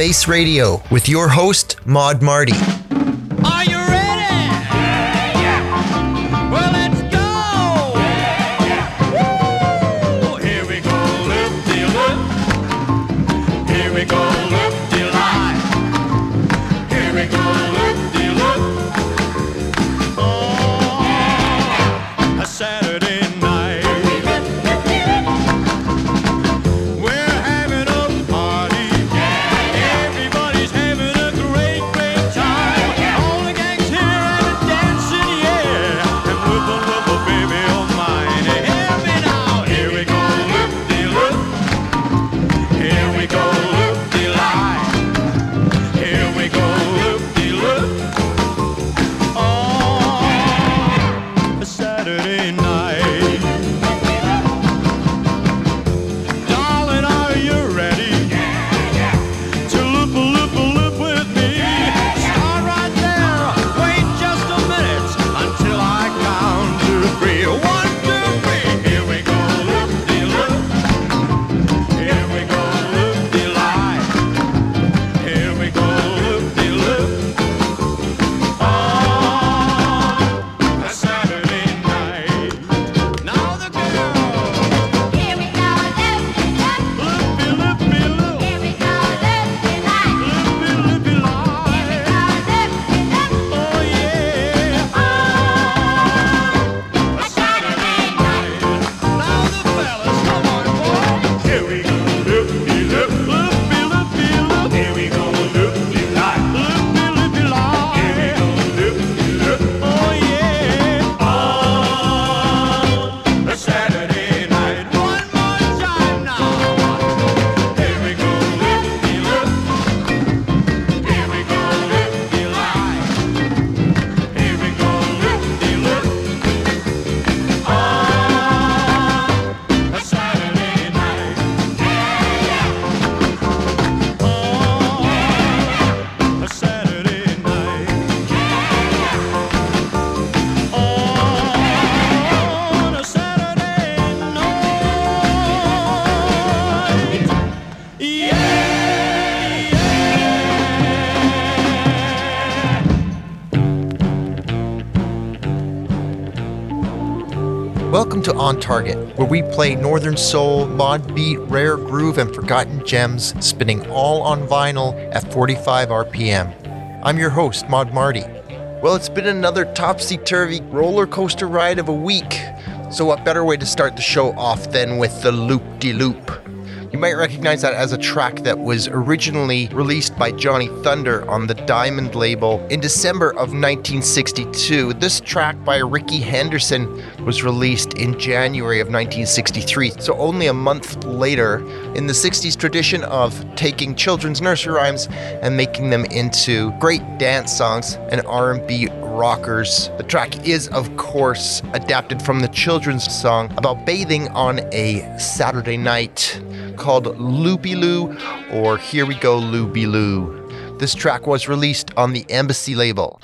Face Radio with your host, Mod Marty. Real. on Target, where we play Northern Soul, Mod Beat, Rare Groove, and Forgotten Gems, spinning all on vinyl at 45 RPM. I'm your host, Mod Marty. Well, it's been another topsy turvy roller coaster ride of a week, so what better way to start the show off than with the loop de loop? You might recognize that as a track that was originally released by Johnny Thunder on the Diamond label in December of 1962. This track by Rikki Henderson was released in January of 1963, so only a month later, in the 60s tradition of taking children's nursery rhymes and making them into great dance songs and R&B rockers. The track is, of course, adapted from the children's song about bathing on a Saturday night called Loopy Loo or Here We Go Loopy Loo. This track was released on the Embassy label.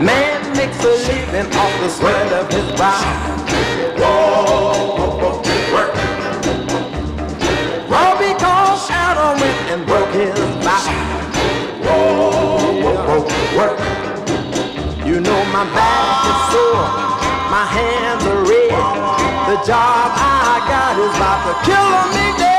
Man makes a living off the sweat of his brow. My back is sore, my hands are red. The job I got is about to kill me dead.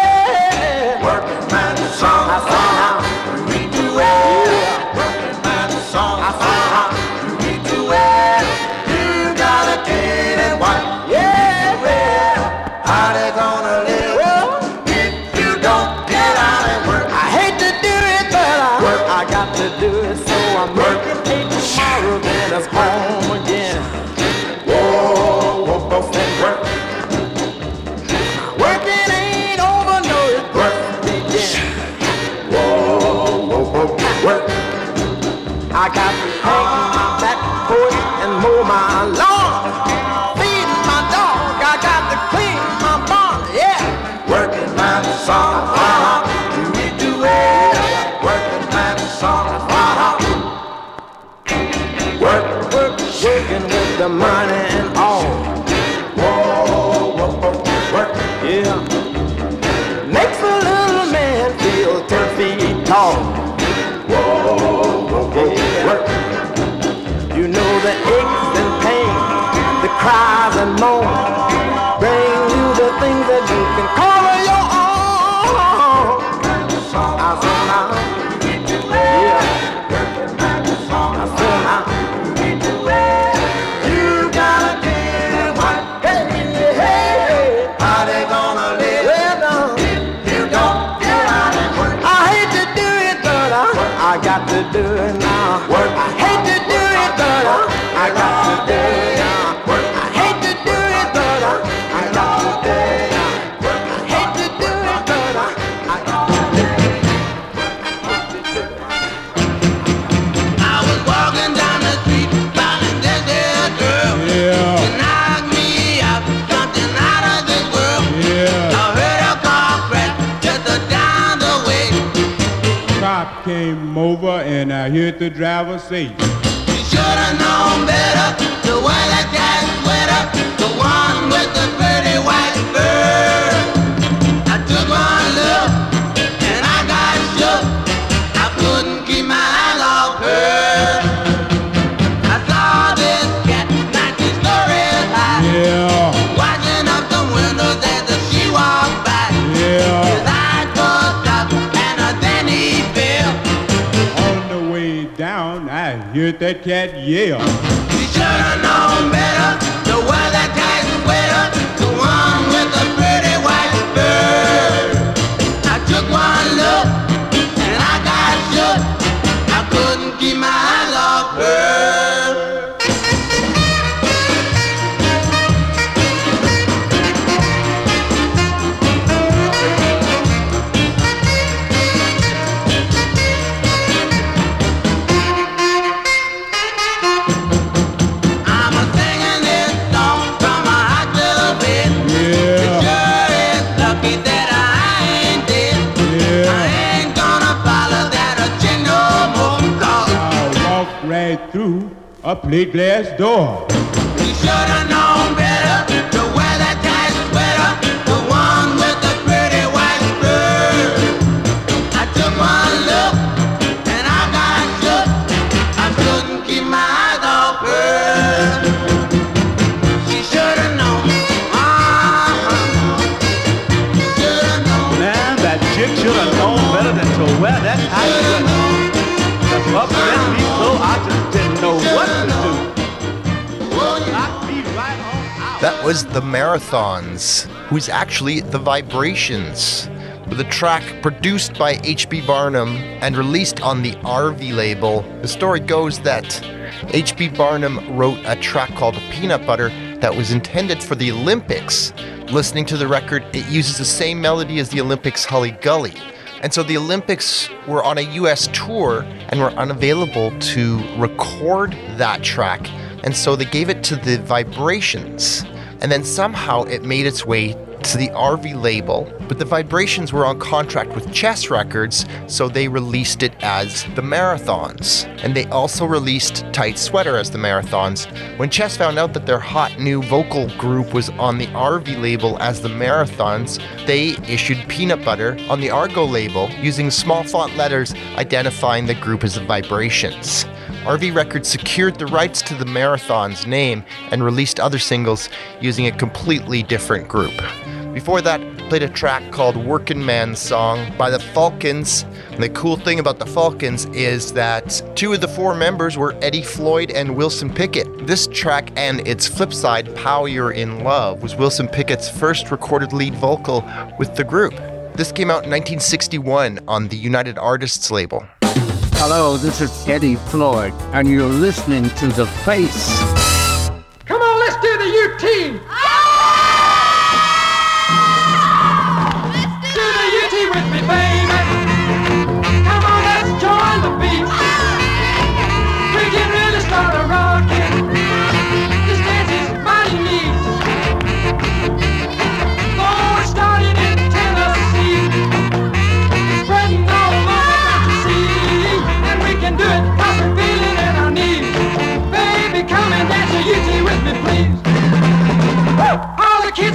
Heard the driver say, You should've known better to wear that cat sweater, the one with the pretty white fur. Heard that cat yell. Plate glass door. Was The Marathons, who's actually The Vibrations, with a track produced by H.B. Barnum and released on the Arvee label. The story goes that H.B. Barnum wrote a track called Peanut Butter that was intended for the Olympics. Listening to the record, it uses the same melody as the Olympics Hully Gully. And so the Olympics were on a US tour and were unavailable to record that track. And so they gave it to the Vibrations. And then somehow it made its way to the Arvee label. But the Vibrations were on contract with Chess Records, so they released it as the Marathons. And they also released Tight Sweater as the Marathons. When Chess found out that their hot new vocal group was on the Arvee label as the Marathons, they issued Peanut Butter on the Argo label using small font letters identifying the group as the Vibrations. Arvee Records secured the rights to the Marathon's name and released other singles using a completely different group. Before that, played a track called Workin' Man's Song by the Falcons. And the cool thing about the Falcons is that two of the four members were Eddie Floyd and Wilson Pickett. This track and its flip side, Pow You're in Love, was Wilson Pickett's first recorded lead vocal with the group. This came out in 1961 on the United Artists label. Hello, this is Eddie Floyd, and you're listening to The Face. Come on, let's do the U team.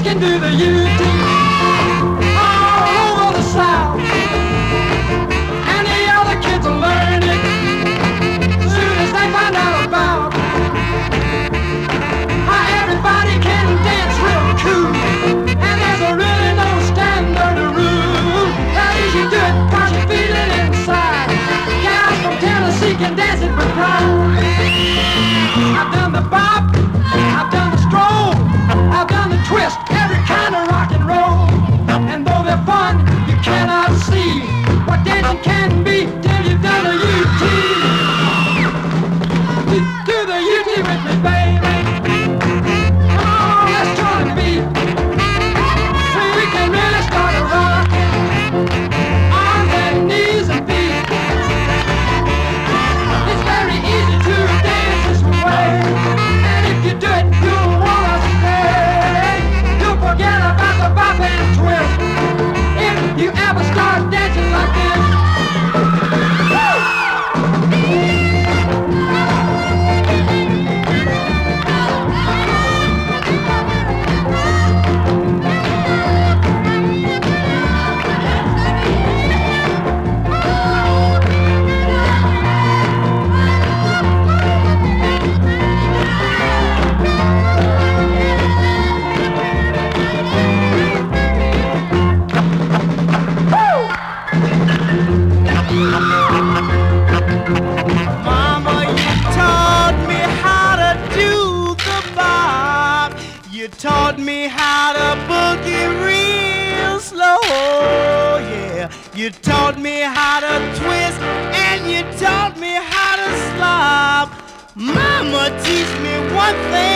can do the U-turn. One thing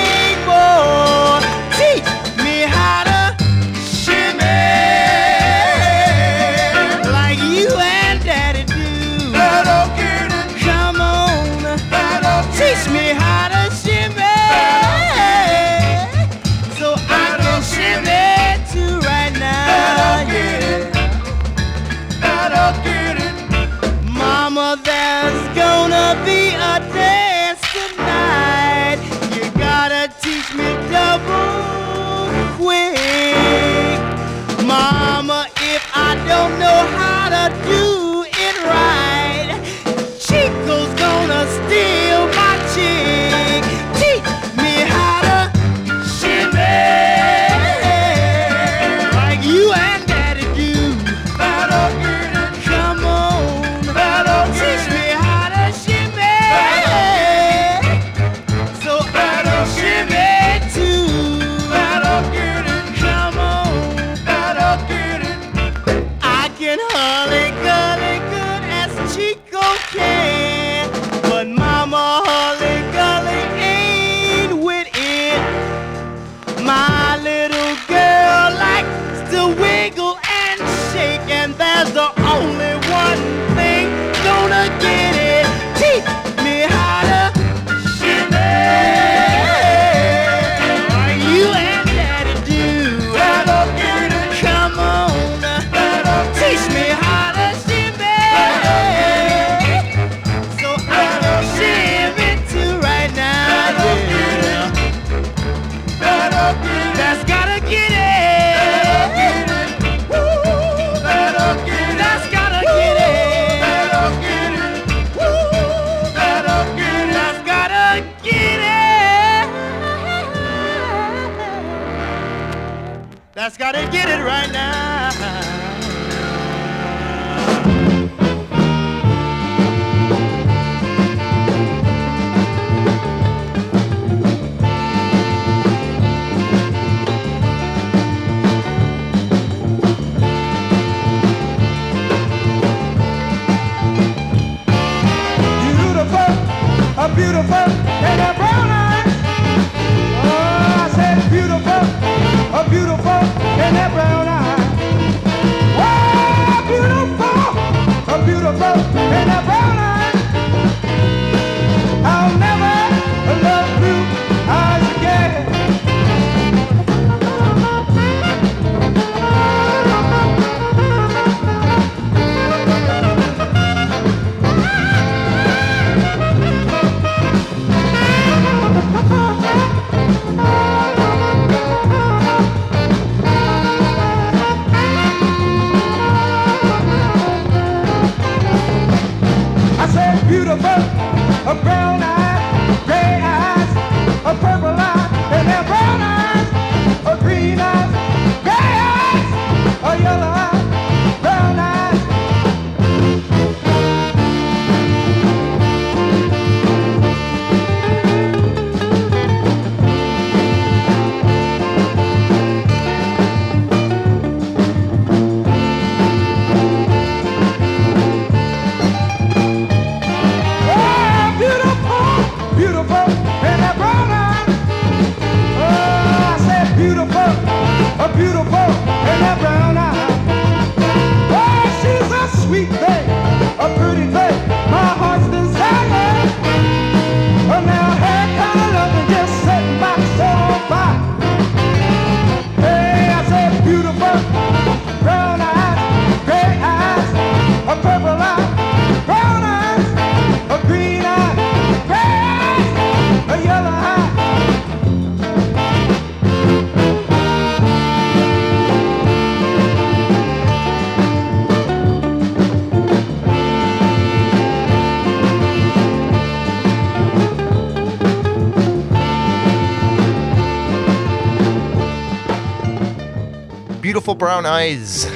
Beautiful Brown Eyes.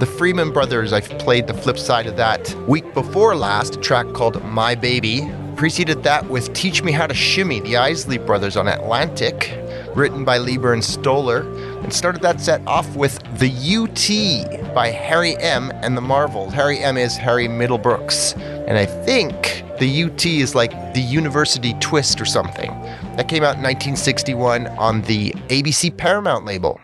The Freeman Brothers, I've played the flip side of that. Week before last, a track called My Baby. Preceded that with Teach Me How to Shimmy, the Isley Brothers on Atlantic, written by Leiber and Stoller. And started that set off with The UT by Harry M. and the Marvels. Harry M. is Harry Middlebrooks. And I think the UT is like the University Twist or something. That came out in 1961 on the ABC Paramount label.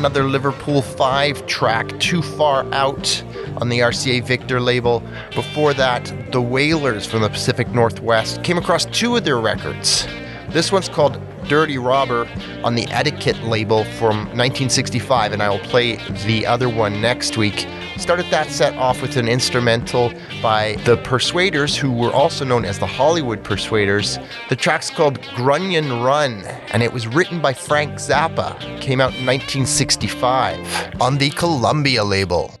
another Liverpool 5 track, Too Far Out, on the RCA Victor label. Before that, The Wailers from the Pacific Northwest came across two of their records. This one's called Dirty Robber on the Etiquette label from 1965, and I will play the other one next week. Started that set off with an instrumental by the Persuaders, who were also known as the Hollywood Persuaders. The track's called Grunion Run and it was written by Frank Zappa. It came out in 1965 on the Columbia label.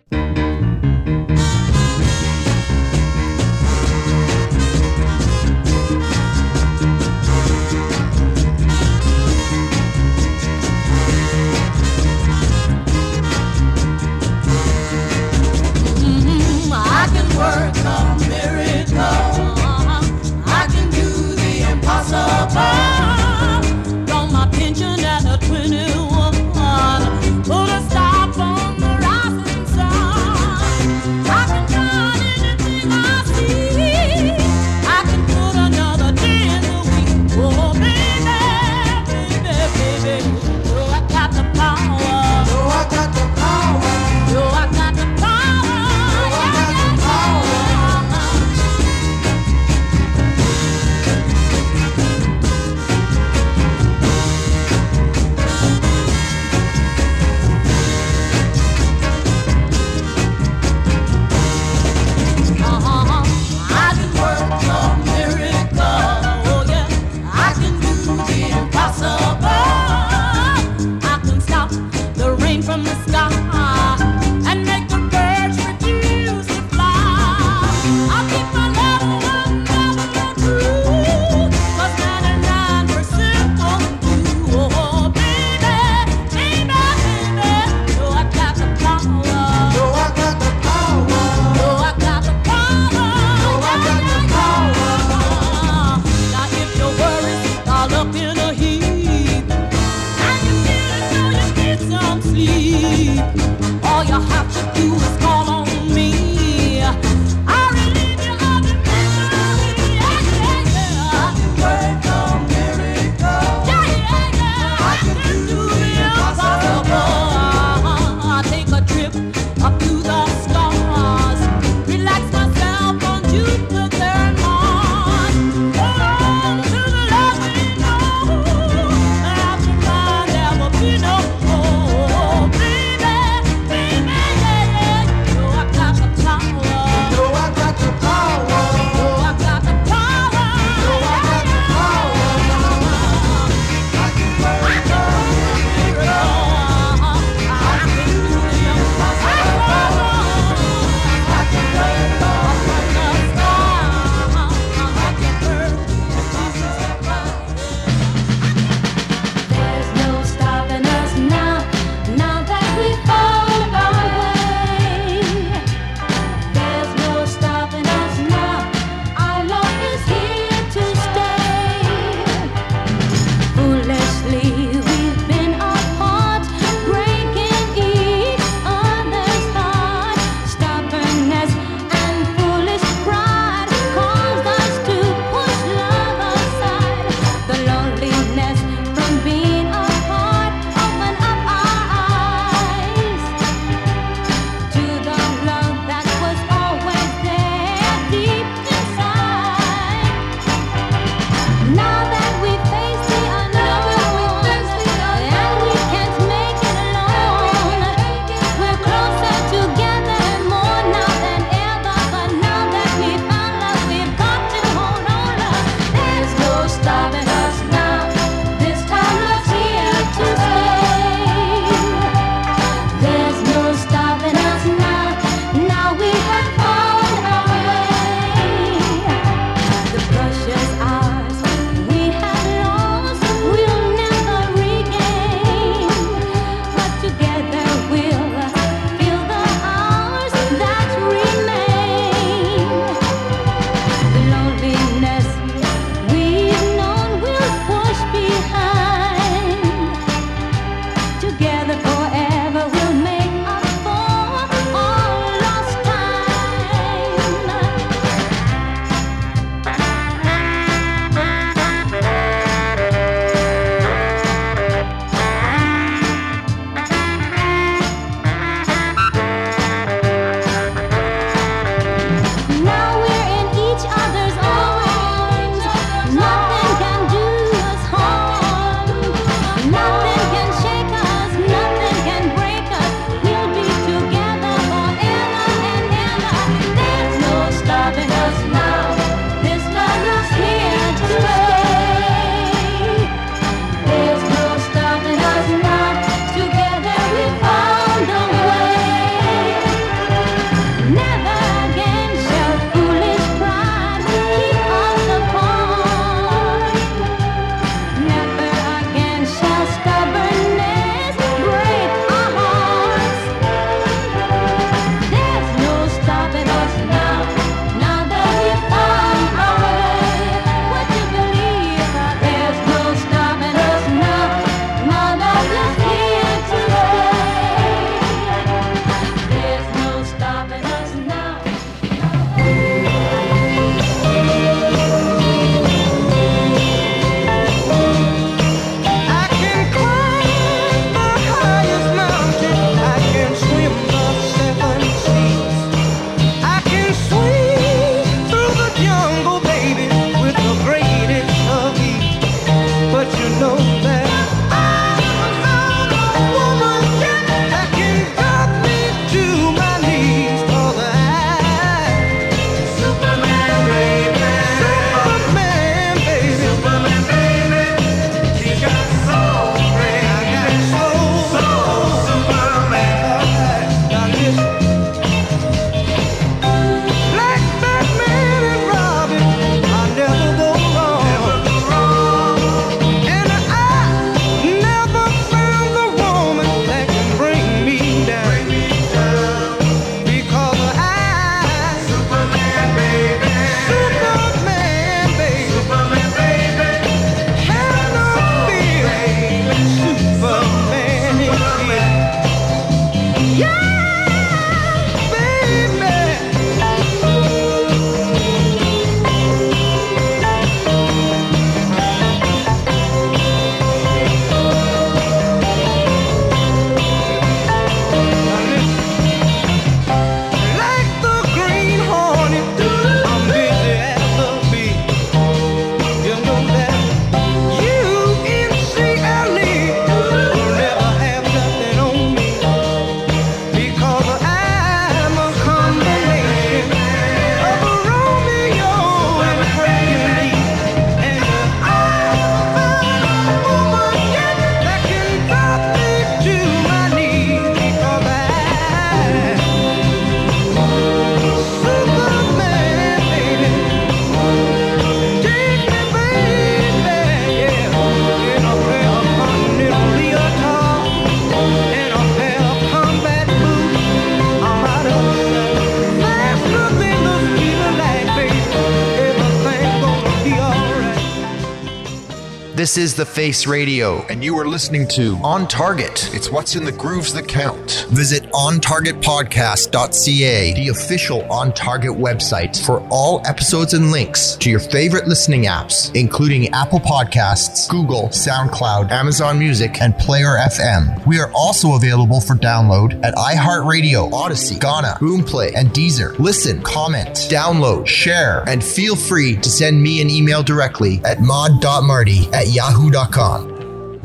This is The Face Radio, and you are listening to On Target. It's what's in the grooves that count. Visit OnTargetPodcast.ca, the official On Target website for all episodes and links to your favorite listening apps, including Apple Podcasts, Google, SoundCloud, Amazon Music, and Player FM. We are also available for download at iHeartRadio, Audacy, Gaana, Boomplay, and Deezer. Listen, comment, download, share, and feel free to send me an email directly at mod.marty at yahoo.com.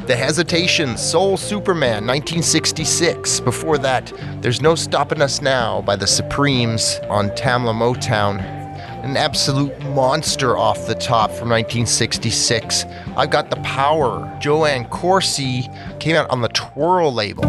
The Hesitation, Soul Superman, 1966. Before that, There's No Stopping Us Now by the Supremes on Tamla Motown. An absolute monster off the top from 1966. I've Got the Power. JoAnn Courcey came out on the Twirl label.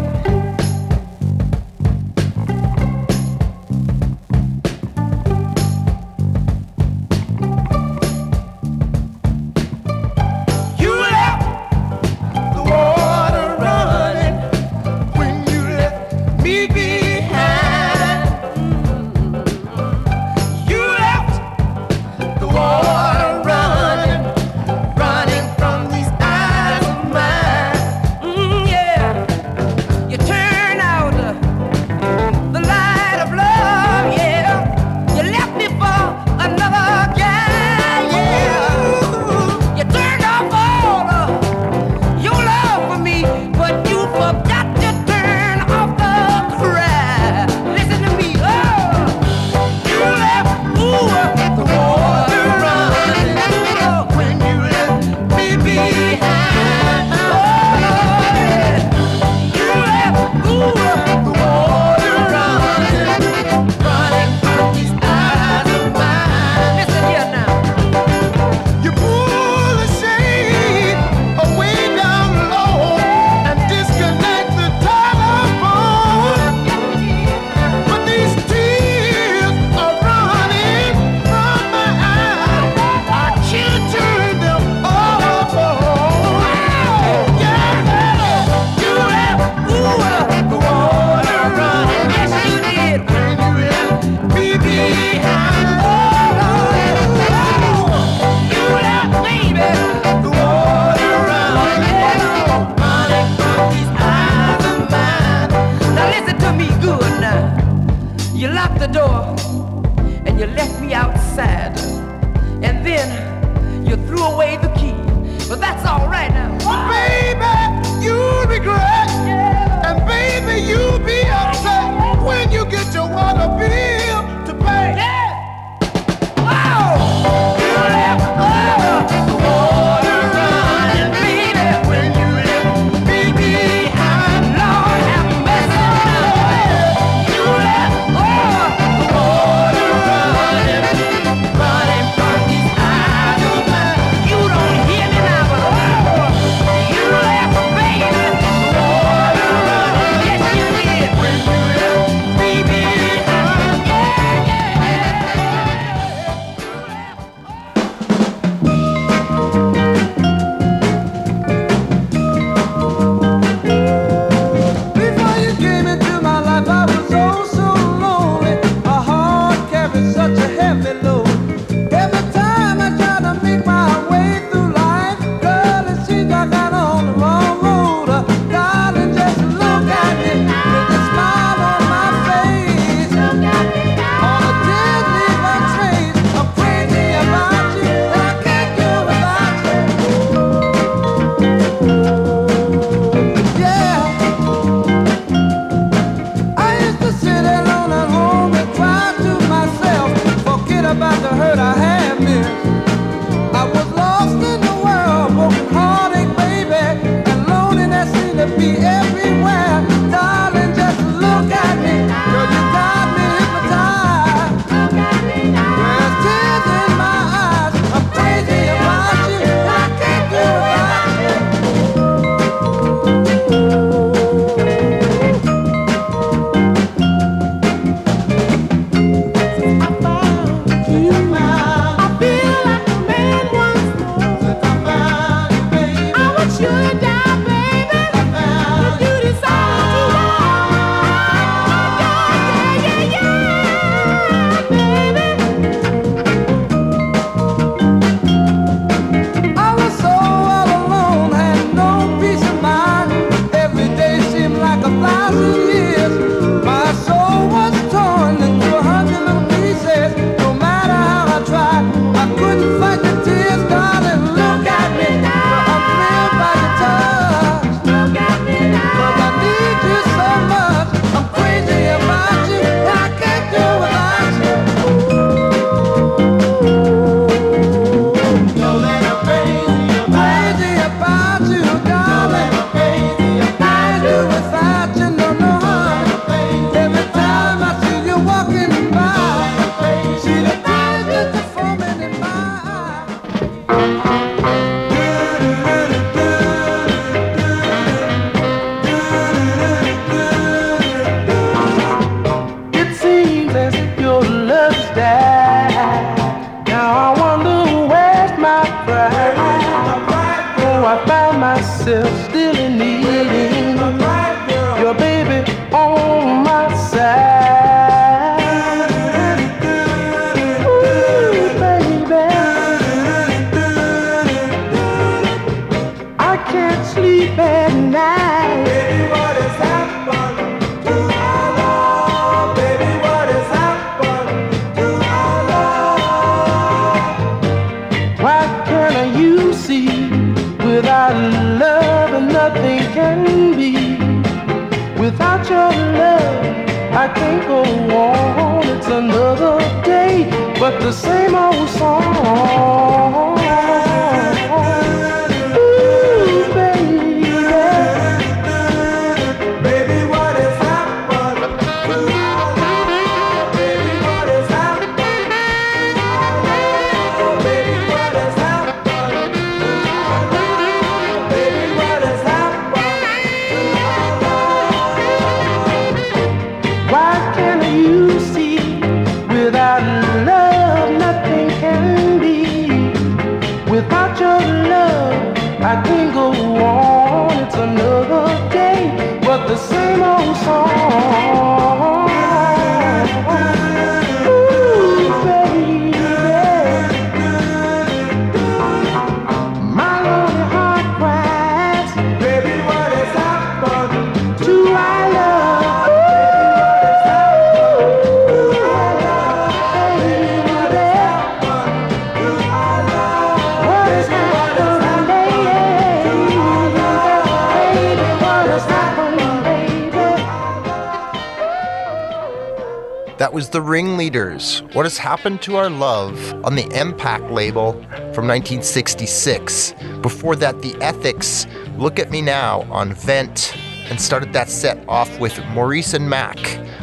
Was the Ringleaders. What has happened to our love on the Impact label from 1966. Before that, the Ethics. Look at me now on Vent, and started that set off with Maurice and Mac.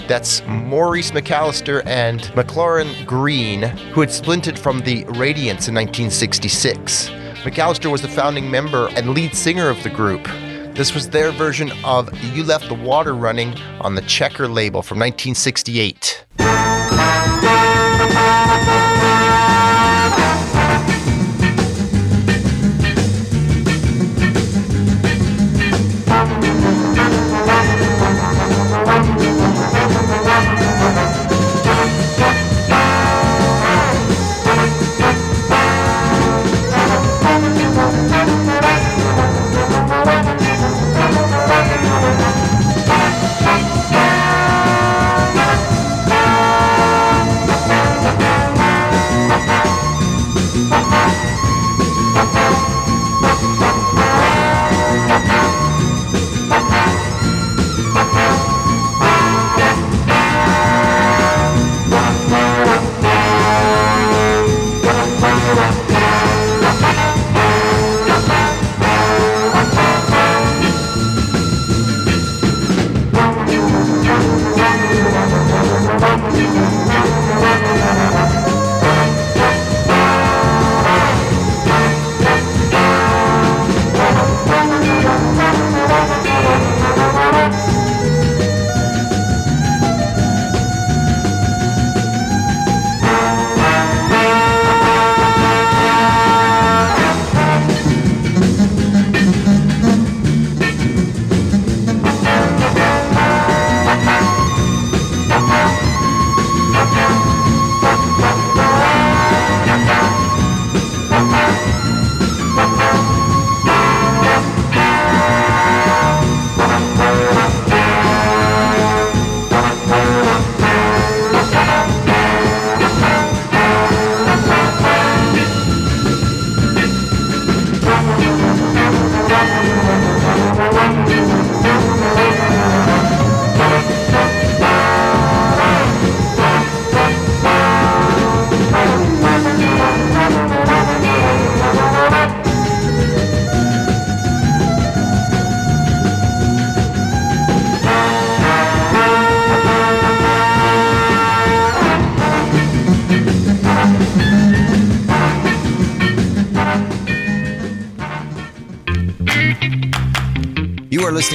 That's Maurice McAllister and McLaurin Green, who had splinted from the Radiants in 1966. McAllister was the founding member and lead singer of the group. This was their version of You Left the Water Running on the Checker label from 1968.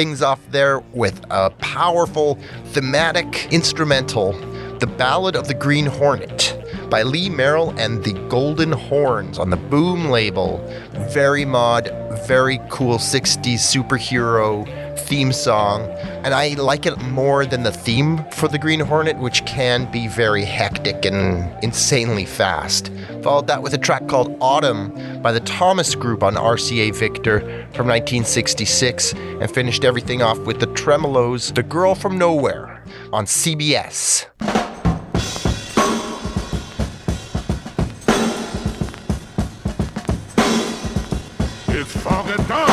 things off there with a powerful thematic instrumental, The Ballad of the Green Hornet by Lee Merrill and the Golden Horns on the Boom label. Very mod, very cool 60s superhero theme song. And I like it more than the theme for the Green Hornet, which can be very hectic and insanely fast. Followed that with a track called Autumn by the Thomas Group on RCA Victor from 1966 and finished everything off with the Tremeloes, The Girl from Nowhere on CBS. It's Foggy Dog!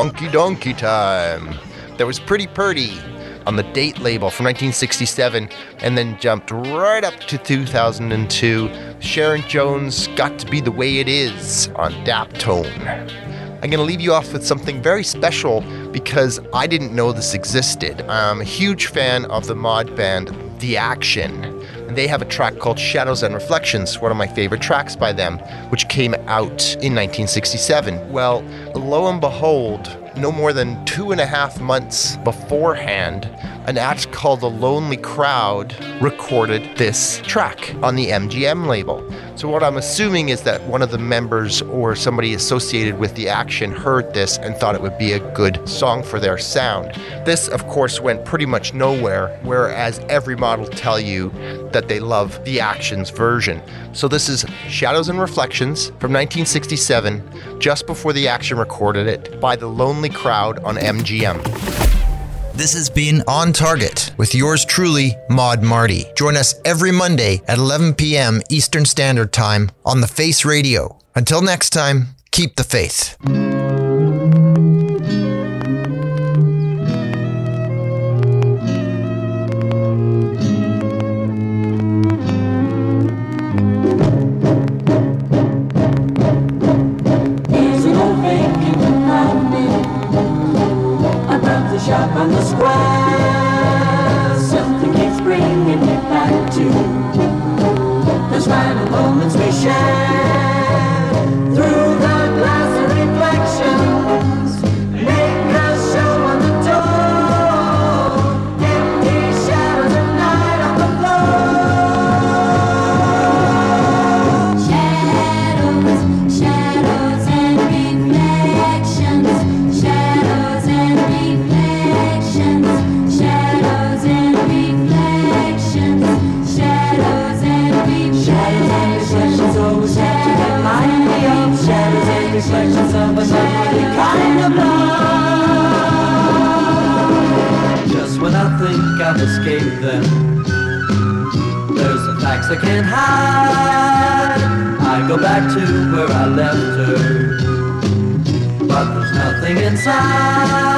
Funky Donkey time. That was Pretty Purdie on the Date label from 1967 and then jumped right up to 2002. Sharon Jones got to be the way it is on Daptone. I'm going to leave you off with something very special because I didn't know this existed. I'm a huge fan of the mod band The Action, they have a track called Shadows and Reflections, one of my favorite tracks by them, which came out in 1967. Well, lo and behold, no more than two and a half months beforehand, an act called The Lownly Crowde recorded this track on the MGM label. So, what I'm assuming is that one of the members or somebody associated with the action heard this and thought it would be a good song for their sound. This, of course, went pretty much nowhere, whereas every model tell you that they love the action's version. So, this is Shadows and Reflections from 1967, just before the action recorded it, by The Lownly Crowde on MGM. This has been On Target with yours truly, Mod Marty. Join us every Monday at 11 p.m. Eastern Standard Time on the Face Radio. Until next time, keep the faith. I can't hide. I go back to where I left her, but there's nothing inside.